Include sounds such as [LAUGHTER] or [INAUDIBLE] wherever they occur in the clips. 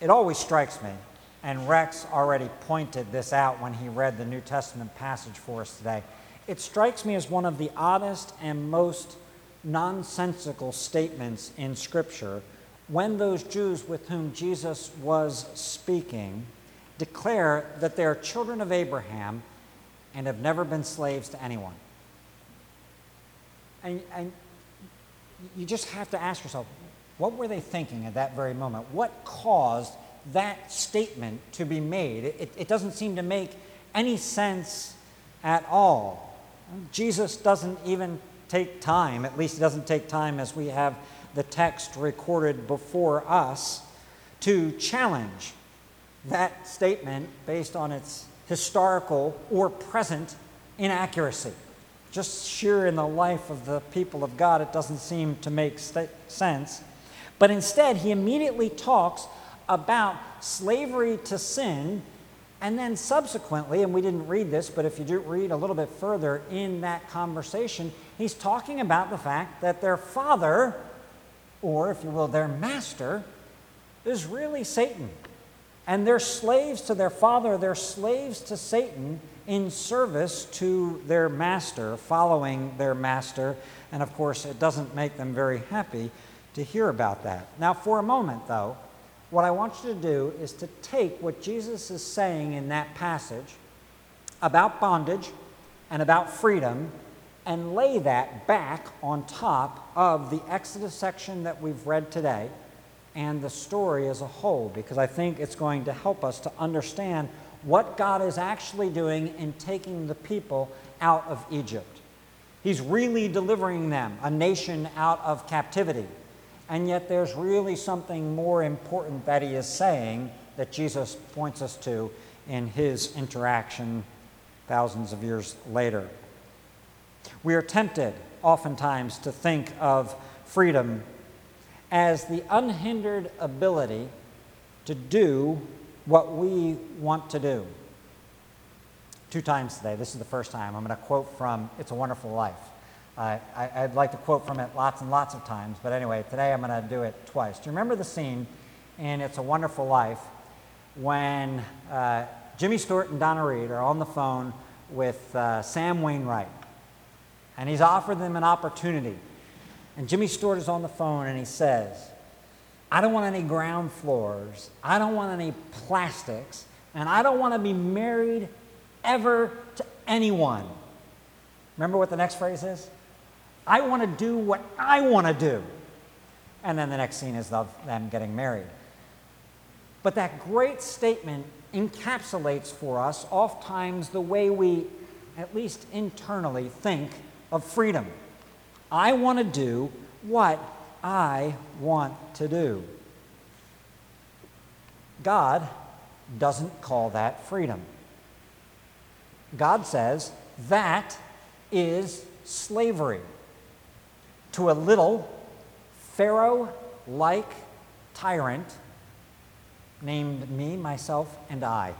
It always strikes me, and Rex already pointed this out when he read the New Testament passage for us today. It strikes me as one of the oddest and most nonsensical statements in Scripture when those Jews with whom Jesus was speaking declare that they are children of Abraham and have never been slaves to anyone. And, and you just have to ask yourself, what were they thinking at that very moment? What caused that statement to be made? It, it doesn't seem to make any sense at all. Jesus doesn't even take time, at least he doesn't take time as we have the text recorded before us, to challenge that statement based on its historical or present inaccuracy. Just sheer in the life of the people of God, it doesn't seem to make st- sense. But instead, he immediately talks about slavery to sin, and then subsequently, and we didn't read this, but if you do read a little bit further in that conversation, he's talking about the fact that their father, or if you will, their master, is really Satan. And they're slaves to their father, they're slaves to Satan in service to their master, following their master. And of course, it doesn't make them very happy to hear about that. Now, for a moment, though, what I want you to do is to take what Jesus is saying in that passage about bondage and about freedom and lay that back on top of the Exodus section that we've read today and the story as a whole, because I think it's going to help us to understand what God is actually doing in taking the people out of Egypt. He's really delivering them, a nation out of captivity. And yet, there's really something more important that he is saying that Jesus points us to in his interaction thousands of years later. We are tempted, oftentimes, to think of freedom as the unhindered ability to do what we want to do. Two times today, this is the first time, I'm going to quote from It's a Wonderful Life. I, would like to quote from it lots and lots of times, but anyway, today I'm going to do it twice. Do you remember the scene in It's a Wonderful Life when uh, Jimmy Stewart and Donna Reed are on the phone with uh, Sam Wainwright? And he's offered them an opportunity. And Jimmy Stewart is on the phone and he says, I don't want any ground floors, I don't want any plastics, and I don't want to be married ever to anyone. Remember what the next phrase is? I want to do what I want to do. And then the next scene is of them getting married. But that great statement encapsulates for us oftentimes the way we, at least internally, think of freedom. I want to do what I want to do. God doesn't call that freedom. God says that is slavery to a little Pharaoh like tyrant named me, myself, and I.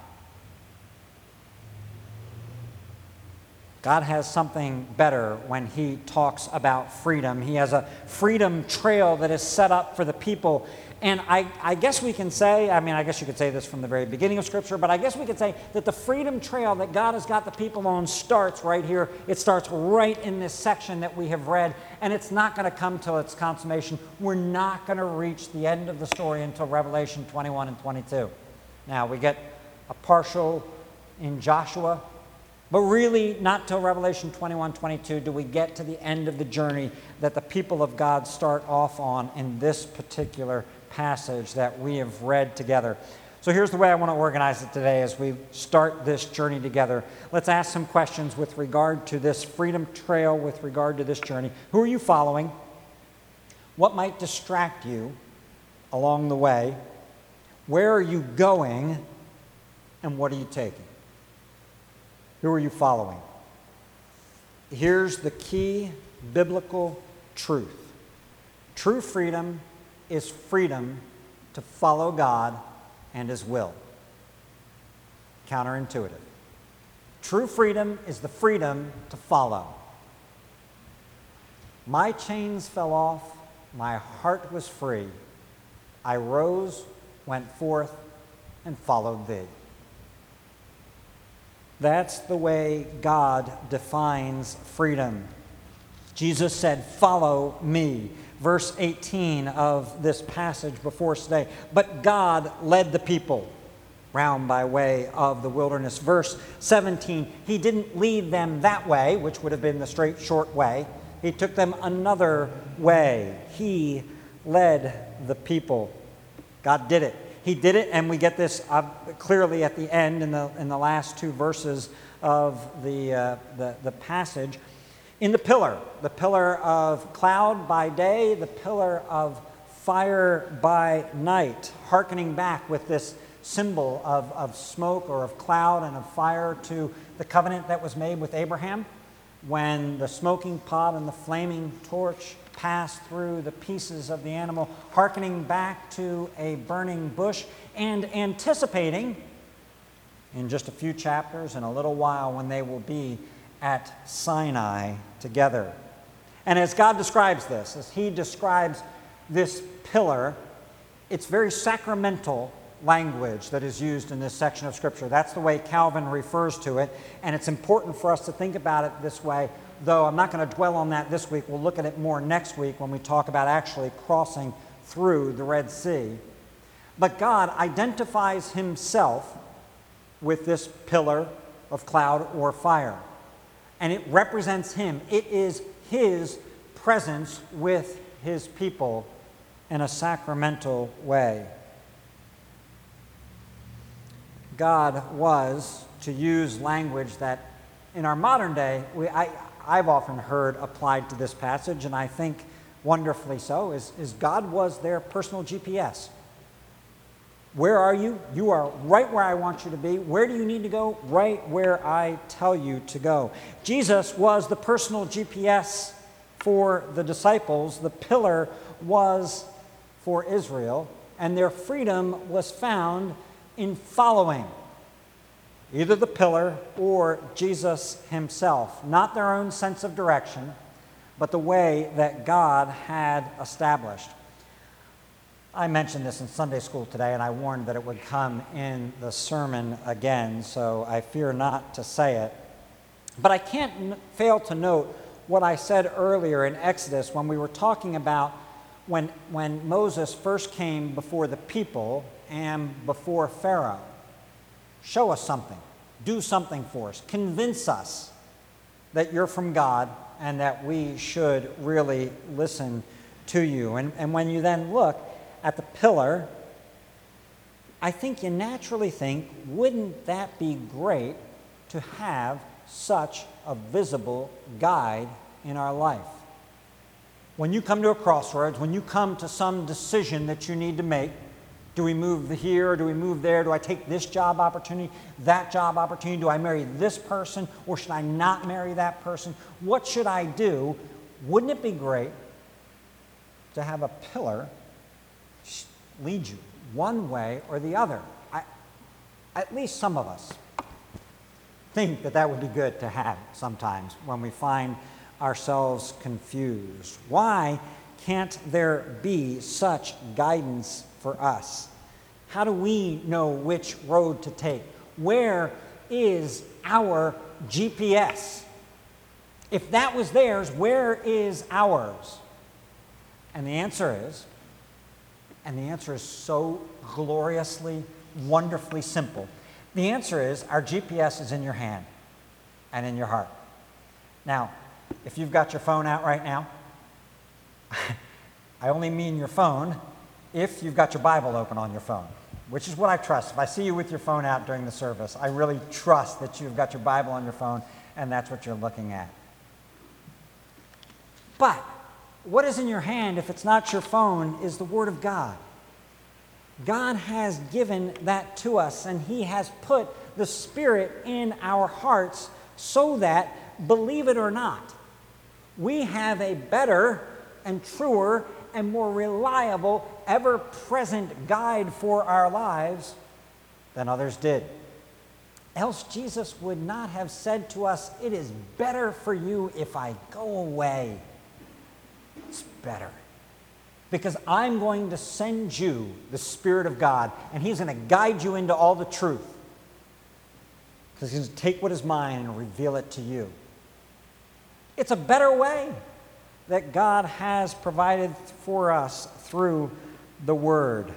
God has something better when He talks about freedom. He has a freedom trail that is set up for the people. And I, I, guess we can say, I mean, I guess you could say this from the very beginning of Scripture, but I guess we could say that the freedom trail that God has got the people on starts right here. It starts right in this section that we have read, and it's not going to come till its consummation. We're not going to reach the end of the story until Revelation 21 and 22. Now, we get a partial in Joshua, but really, not till Revelation 21 22 do we get to the end of the journey that the people of God start off on in this particular passage that we have read together. So here's the way I want to organize it today as we start this journey together. Let's ask some questions with regard to this freedom trail, with regard to this journey. Who are you following? What might distract you along the way? Where are you going? And what are you taking? Who are you following? Here's the key biblical truth true freedom is freedom to follow God and His will. Counterintuitive. True freedom is the freedom to follow. My chains fell off, my heart was free. I rose went forth and followed thee. That's the way God defines freedom. Jesus said, Follow me. Verse 18 of this passage before today. But God led the people round by way of the wilderness. Verse 17, He didn't lead them that way, which would have been the straight, short way. He took them another way. He led the people. God did it. He did it, and we get this uh, clearly at the end in the, in the last two verses of the, uh, the, the passage. In the pillar, the pillar of cloud by day, the pillar of fire by night, hearkening back with this symbol of, of smoke or of cloud and of fire to the covenant that was made with Abraham when the smoking pot and the flaming torch passed through the pieces of the animal, hearkening back to a burning bush and anticipating in just a few chapters, in a little while, when they will be at Sinai together. And as God describes this, as He describes this pillar, it's very sacramental language that is used in this section of Scripture. That's the way Calvin refers to it, and it's important for us to think about it this way though I'm not going to dwell on that this week. We'll look at it more next week when we talk about actually crossing through the Red Sea. But God identifies himself with this pillar of cloud or fire, and it represents him. It is his presence with his people in a sacramental way. God was, to use language that in our modern day, we, I, I've often heard applied to this passage, and I think wonderfully so, is, is God was their personal GPS. Where are you? You are right where I want you to be. Where do you need to go? Right where I tell you to go. Jesus was the personal GPS for the disciples, the pillar was for Israel, and their freedom was found in following either the pillar or Jesus himself, not their own sense of direction, but the way that God had established. I mentioned this in Sunday school today, and I warned that it would come in the sermon again, so I fear not to say it. But I can't n- fail to note what I said earlier in Exodus when we were talking about when, when Moses first came before the people and before Pharaoh. Show us something. Do something for us. Convince us that you're from God and that we should really listen to you. And, and when you then look at the pillar, I think you naturally think, wouldn't that be great to have such a visible guide in our life? When you come to a crossroads, when you come to some decision that you need to make, do we move here or do we move there? Do I take this job opportunity, that job opportunity? Do I marry this person or should I not marry that person? What should I do? Wouldn't it be great to have a pillar lead you one way or the other? I, at least some of us think that that would be good to have sometimes when we find ourselves confused. Why can't there be such guidance for us? How do we know which road to take? Where is our GPS? If that was theirs, where is ours? And the answer is, and the answer is so gloriously, wonderfully simple. The answer is our GPS is in your hand and in your heart. Now, if you've got your phone out right now, [LAUGHS] I only mean your phone if you've got your Bible open on your phone, which is what I trust. If I see you with your phone out during the service, I really trust that you've got your Bible on your phone and that's what you're looking at. But what is in your hand, if it's not your phone, is the Word of God. God has given that to us, and He has put the Spirit in our hearts so that, believe it or not, we have a better and truer and more reliable, ever present guide for our lives than others did. Else, Jesus would not have said to us, It is better for you if I go away. It's better. because I'm going to send you the Spirit of God, and He's going to guide you into all the truth. Because He's going to take what is mine and reveal it to you. It's a better way that God has provided for us through the Word.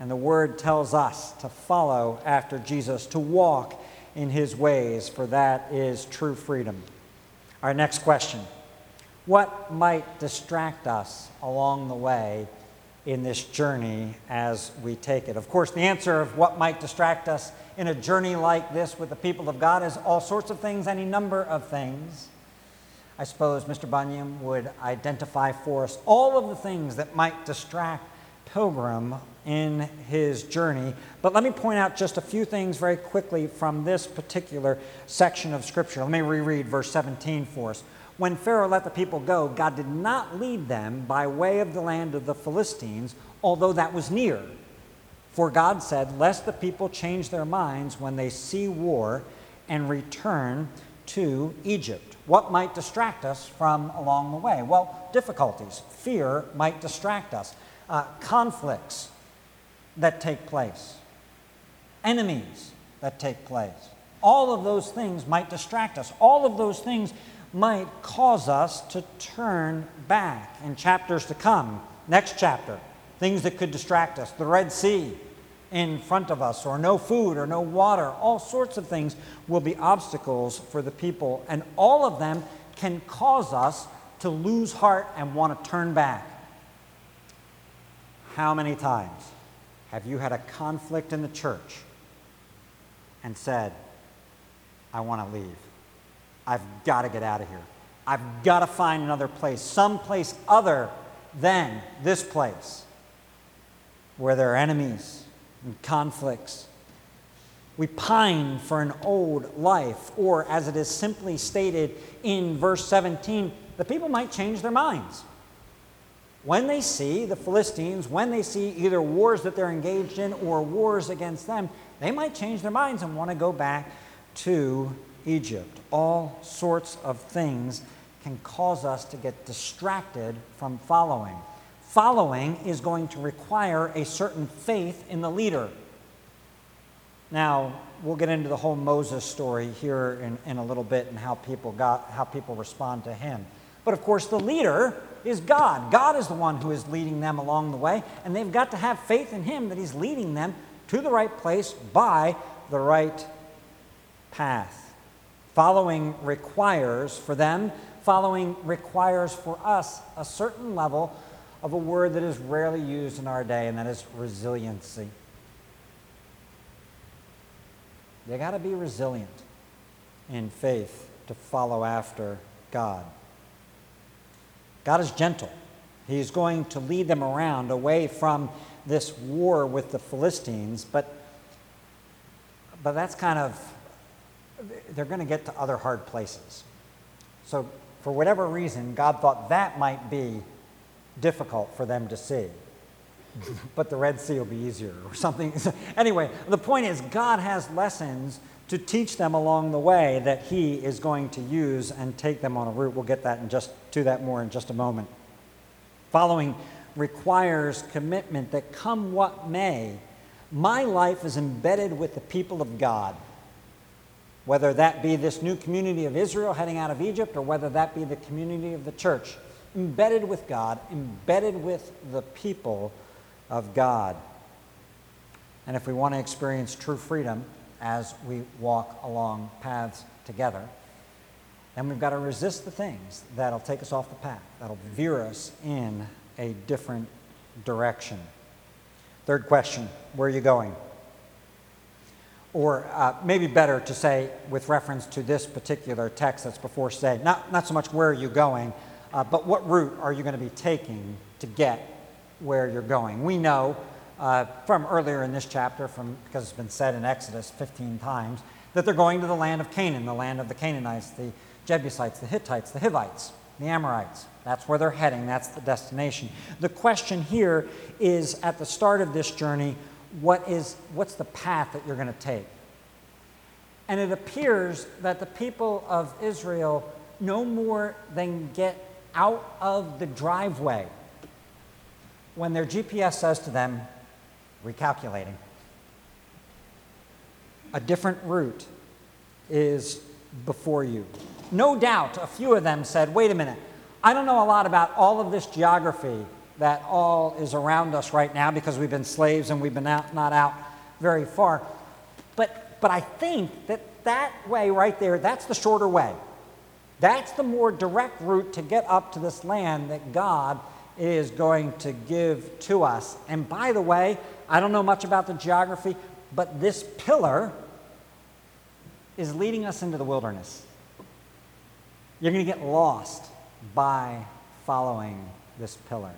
And the Word tells us to follow after Jesus, to walk in His ways, for that is true freedom. Our next question what might distract us along the way in this journey as we take it? Of course, the answer of what might distract us in a journey like this with the people of God is all sorts of things, any number of things. I suppose Mr. Bunyan would identify for us all of the things that might distract Pilgrim in his journey. But let me point out just a few things very quickly from this particular section of Scripture. Let me reread verse 17 for us. When Pharaoh let the people go, God did not lead them by way of the land of the Philistines, although that was near. For God said, Lest the people change their minds when they see war and return to Egypt. What might distract us from along the way? Well, difficulties. Fear might distract us. Uh, conflicts that take place, enemies that take place. All of those things might distract us. All of those things might cause us to turn back in chapters to come. Next chapter, things that could distract us the Red Sea in front of us, or no food or no water. All sorts of things will be obstacles for the people, and all of them can cause us to lose heart and want to turn back. How many times have you had a conflict in the church and said, I want to leave? I've got to get out of here. I've got to find another place, some place other than this place where there are enemies and conflicts. We pine for an old life, or as it is simply stated in verse 17, the people might change their minds. When they see the Philistines, when they see either wars that they're engaged in or wars against them, they might change their minds and want to go back to Egypt. All sorts of things can cause us to get distracted from following. Following is going to require a certain faith in the leader. Now, we'll get into the whole Moses story here in, in a little bit and how people got how people respond to him. But of course, the leader is God. God is the one who is leading them along the way, and they've got to have faith in him that he's leading them to the right place by the right path. Following requires for them, following requires for us a certain level of a word that is rarely used in our day, and that is resiliency. You got to be resilient in faith to follow after God. God is gentle. He's going to lead them around away from this war with the Philistines, but, but that's kind of they're going to get to other hard places. So, for whatever reason, God thought that might be difficult for them to see. [LAUGHS] but the Red Sea will be easier or something. [LAUGHS] anyway, the point is, God has lessons to teach them along the way that He is going to use and take them on a route. We'll get that and just to that more in just a moment. Following requires commitment that come what may, my life is embedded with the people of God whether that be this new community of Israel heading out of Egypt or whether that be the community of the church, embedded with God, embedded with the people of God. And if we want to experience true freedom as we walk along paths together, then we've got to resist the things that'll take us off the path, that'll veer us in a different direction. Third question where are you going? Or uh, maybe better to say, with reference to this particular text that's before say, not, not so much where are you going, uh, but what route are you going to be taking to get where you're going? We know uh, from earlier in this chapter, from, because it's been said in Exodus 15 times, that they're going to the land of Canaan, the land of the Canaanites, the Jebusites, the Hittites, the Hivites, the Amorites. That's where they're heading, that's the destination. The question here is at the start of this journey, what is, what's the path that you're going to take. And it appears that the people of Israel no more than get out of the driveway when their GPS says to them, recalculating, a different route is before you. No doubt a few of them said, wait a minute, I don't know a lot about all of this geography that all is around us right now because we've been slaves and we've been out, not out very far. But, but I think that that way right there, that's the shorter way. That's the more direct route to get up to this land that God is going to give to us. And by the way, I don't know much about the geography, but this pillar is leading us into the wilderness. You're going to get lost by following this pillar.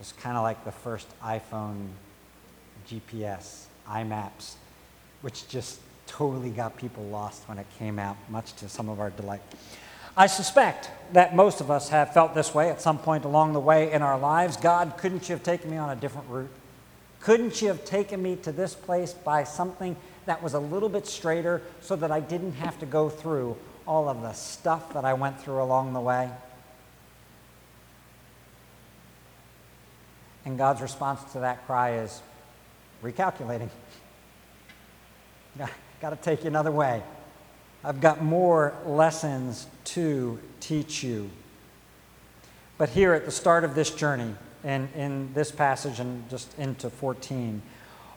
It's kind of like the first iPhone GPS, iMaps, which just totally got people lost when it came out, much to some of our delight. I suspect that most of us have felt this way at some point along the way in our lives. God, couldn't you have taken me on a different route? Couldn't you have taken me to this place by something that was a little bit straighter so that I didn't have to go through all of the stuff that I went through along the way? And God's response to that cry is recalculating. [LAUGHS] Got to take you another way. I've got more lessons to teach you. But here at the start of this journey, and in this passage and just into 14,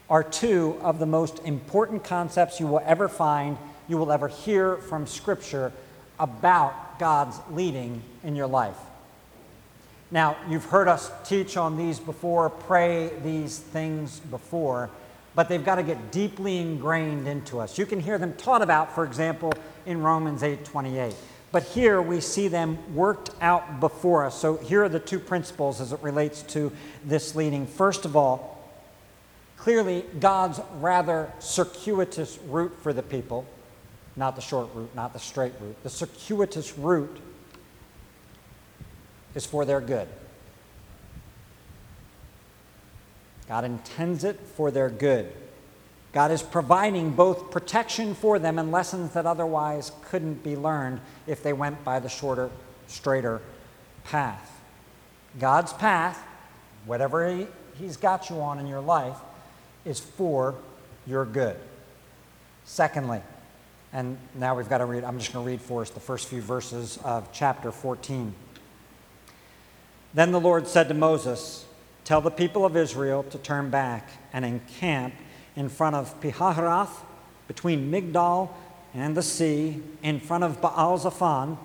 are two of the most important concepts you will ever find, you will ever hear from Scripture about God's leading in your life. Now, you've heard us teach on these before, pray these things before but they've got to get deeply ingrained into us. You can hear them taught about, for example, in Romans 8:28. But here we see them worked out before us. So here are the two principles as it relates to this leading. First of all, clearly God's rather circuitous route for the people, not the short route, not the straight route. The circuitous route is for their good. God intends it for their good. God is providing both protection for them and lessons that otherwise couldn't be learned if they went by the shorter, straighter path. God's path, whatever he, He's got you on in your life, is for your good. Secondly, and now we've got to read, I'm just going to read for us the first few verses of chapter 14. Then the Lord said to Moses, Tell the people of Israel to turn back and encamp in front of Pihahiroth, between Migdol and the sea, in front of Baal Zephon.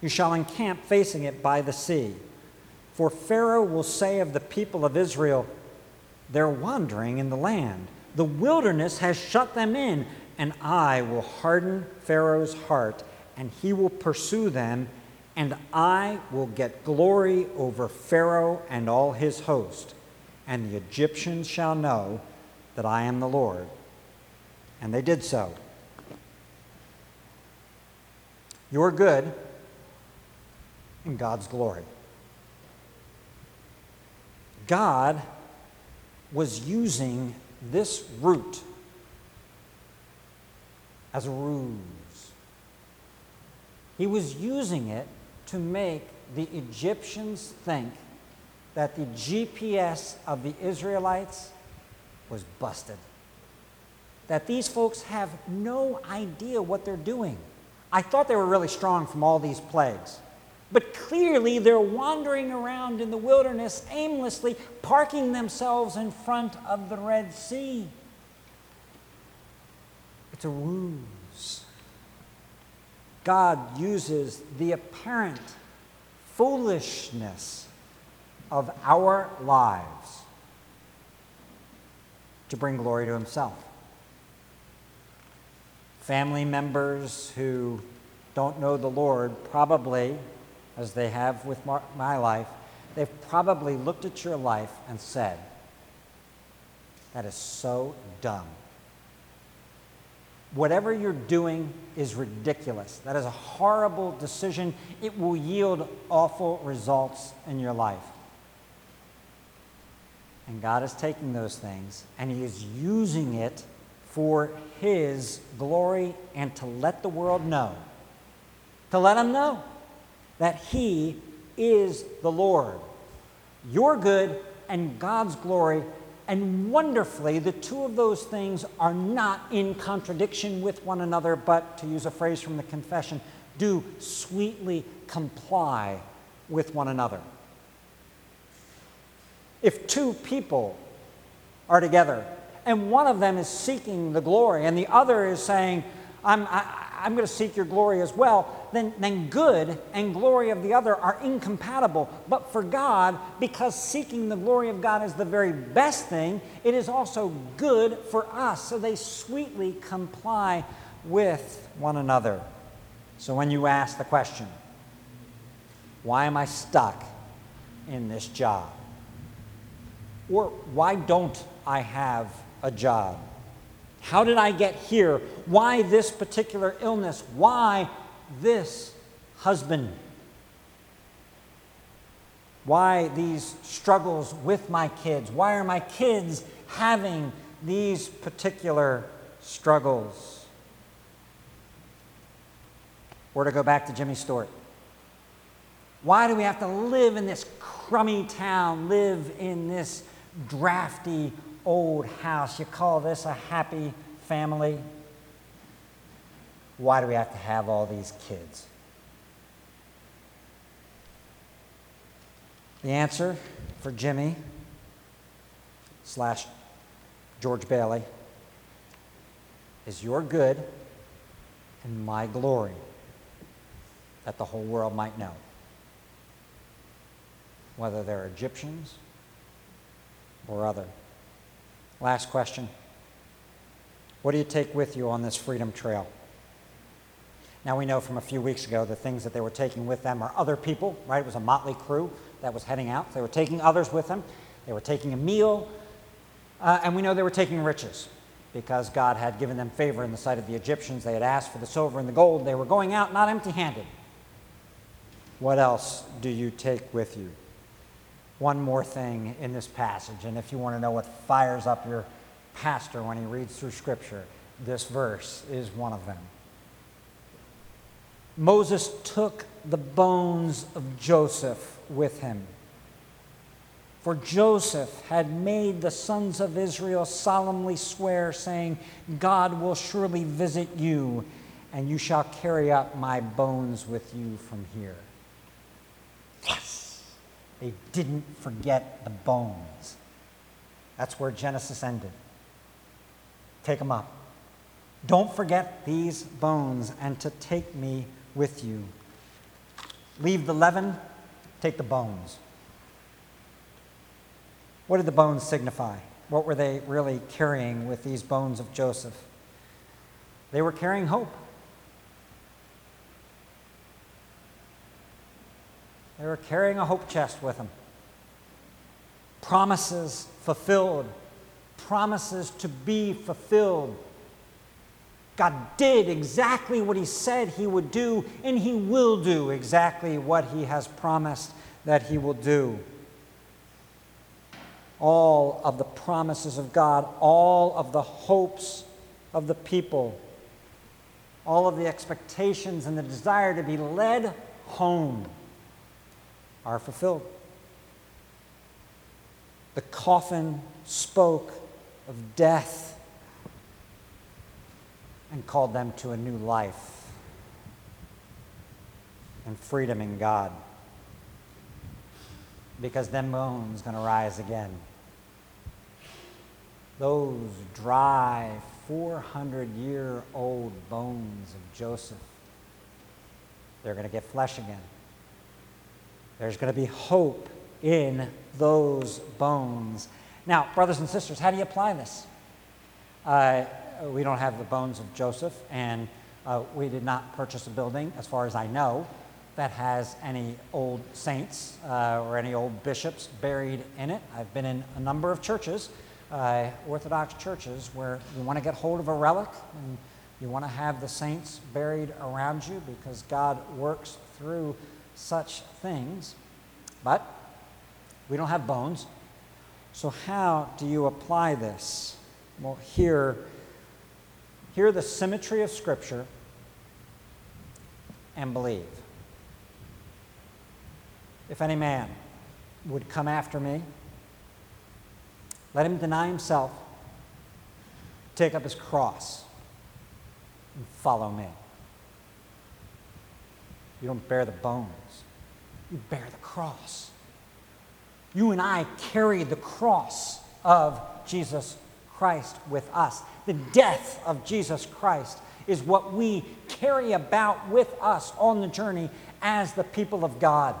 You shall encamp facing it by the sea. For Pharaoh will say of the people of Israel, They're wandering in the land. The wilderness has shut them in, and I will harden Pharaoh's heart, and he will pursue them and I will get glory over Pharaoh and all his host, and the Egyptians shall know that I am the Lord. And they did so. Your good and God's glory. God was using this route as a ruse. He was using it to make the Egyptians think that the GPS of the Israelites was busted. That these folks have no idea what they're doing. I thought they were really strong from all these plagues. But clearly, they're wandering around in the wilderness aimlessly, parking themselves in front of the Red Sea. It's a ruse. God uses the apparent foolishness of our lives to bring glory to Himself. Family members who don't know the Lord probably, as they have with my life, they've probably looked at your life and said, That is so dumb. Whatever you're doing is ridiculous. That is a horrible decision. It will yield awful results in your life. And God is taking those things and He is using it for His glory and to let the world know, to let them know that He is the Lord. your good and God's glory. And wonderfully, the two of those things are not in contradiction with one another, but to use a phrase from the confession, do sweetly comply with one another. If two people are together and one of them is seeking the glory and the other is saying, I'm, I, I'm going to seek your glory as well, then, then good and glory of the other are incompatible. But for God, because seeking the glory of God is the very best thing, it is also good for us. So they sweetly comply with one another. So when you ask the question, why am I stuck in this job? Or why don't I have a job? How did I get here? Why this particular illness? Why this husband? Why these struggles with my kids? Why are my kids having these particular struggles? Or to go back to Jimmy Stewart. Why do we have to live in this crummy town, live in this drafty old house. You call this a happy family? Why do we have to have all these kids? The answer for Jimmy slash George Bailey is your good and my glory that the whole world might know. Whether they're Egyptians or other. Last question. What do you take with you on this freedom trail? Now, we know from a few weeks ago the things that they were taking with them are other people, right? It was a motley crew that was heading out. They were taking others with them. They were taking a meal. Uh, and we know they were taking riches because God had given them favor in the sight of the Egyptians. They had asked for the silver and the gold. They were going out not empty handed. What else do you take with you? one more thing in this passage. And if you want to know what fires up your pastor when he reads through Scripture, this verse is one of them. Moses took the bones of Joseph with him. For Joseph had made the sons of Israel solemnly swear, saying, God will surely visit you, and you shall carry up my bones with you from here. Yes! They didn't forget the bones. That's where Genesis ended. Take them up. Don't forget these bones and to take me with you. Leave the leaven, take the bones. What did the bones signify? What were they really carrying with these bones of Joseph? They were carrying hope. They were carrying a hope chest with them. Promises fulfilled, promises to be fulfilled. God did exactly what He said He would do, and He will do exactly what He has promised that He will do. All of the promises of God, all of the hopes of the people, all of the expectations and the desire to be led home are fulfilled. The coffin spoke of death and called them to a new life and freedom in God. Because them bones going to rise again. Those dry, 400 year old bones of Joseph, they're going to get flesh again. There's going to be hope in those bones. Now, brothers and sisters, how do you apply this? Uh, we don't have the bones of Joseph, and uh, we did not purchase a building, as far as I know, that has any old saints uh, or any old bishops buried in it. I've been in a number of churches, uh, Orthodox churches, where you want to get hold of a relic and you want to have the saints buried around you because God works through such things, but we don't have bones. So, how do you apply this? Well, here, hear the symmetry of Scripture and believe. If any man would come after me, let him deny himself, take up his cross, and follow me. You don't bear the bones, you bear the cross. You and I carry the cross of Jesus Christ with us. The death of Jesus Christ is what we carry about with us on the journey as the people of God.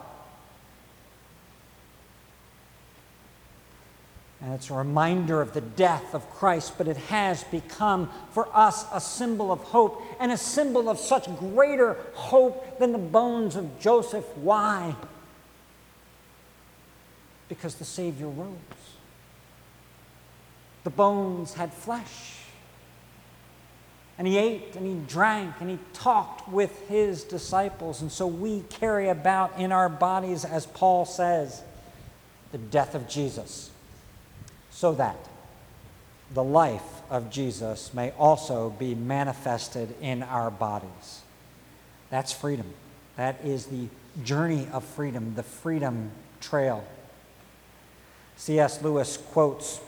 And it's a reminder of the death of Christ, but it has become for us a symbol of hope and a symbol of such greater hope than the bones of Joseph. Why? Because the Savior rose. The bones had flesh. And he ate and he drank and he talked with his disciples. And so we carry about in our bodies, as Paul says, the death of Jesus so that the life of Jesus may also be manifested in our bodies. That's freedom. That is the journey of freedom, the freedom trail. C.S. Lewis quotes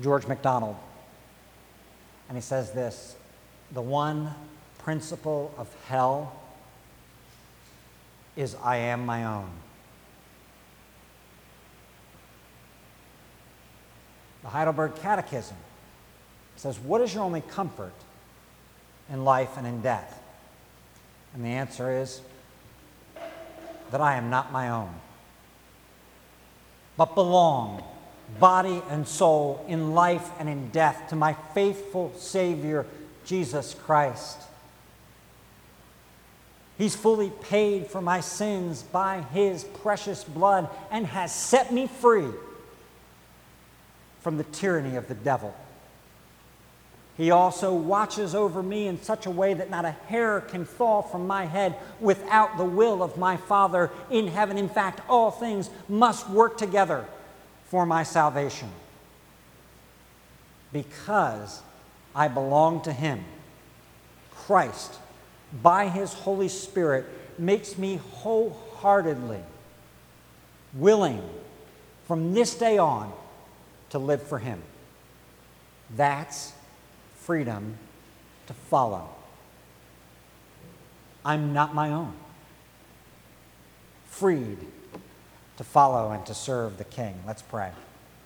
George MacDonald, and he says this The one principle of hell is I am my own. The Heidelberg Catechism says, What is your only comfort in life and in death? And the answer is that I am not my own, but belong, body and soul, in life and in death, to my faithful Savior, Jesus Christ. He's fully paid for my sins by his precious blood and has set me free from the tyranny of the devil. He also watches over me in such a way that not a hair can fall from my head without the will of my Father in heaven. In fact, all things must work together for my salvation. Because I belong to Him, Christ, by His Holy Spirit, makes me wholeheartedly willing from this day on to live for Him. That's freedom to follow. I'm not my own. Freed to follow and to serve the King. Let's pray.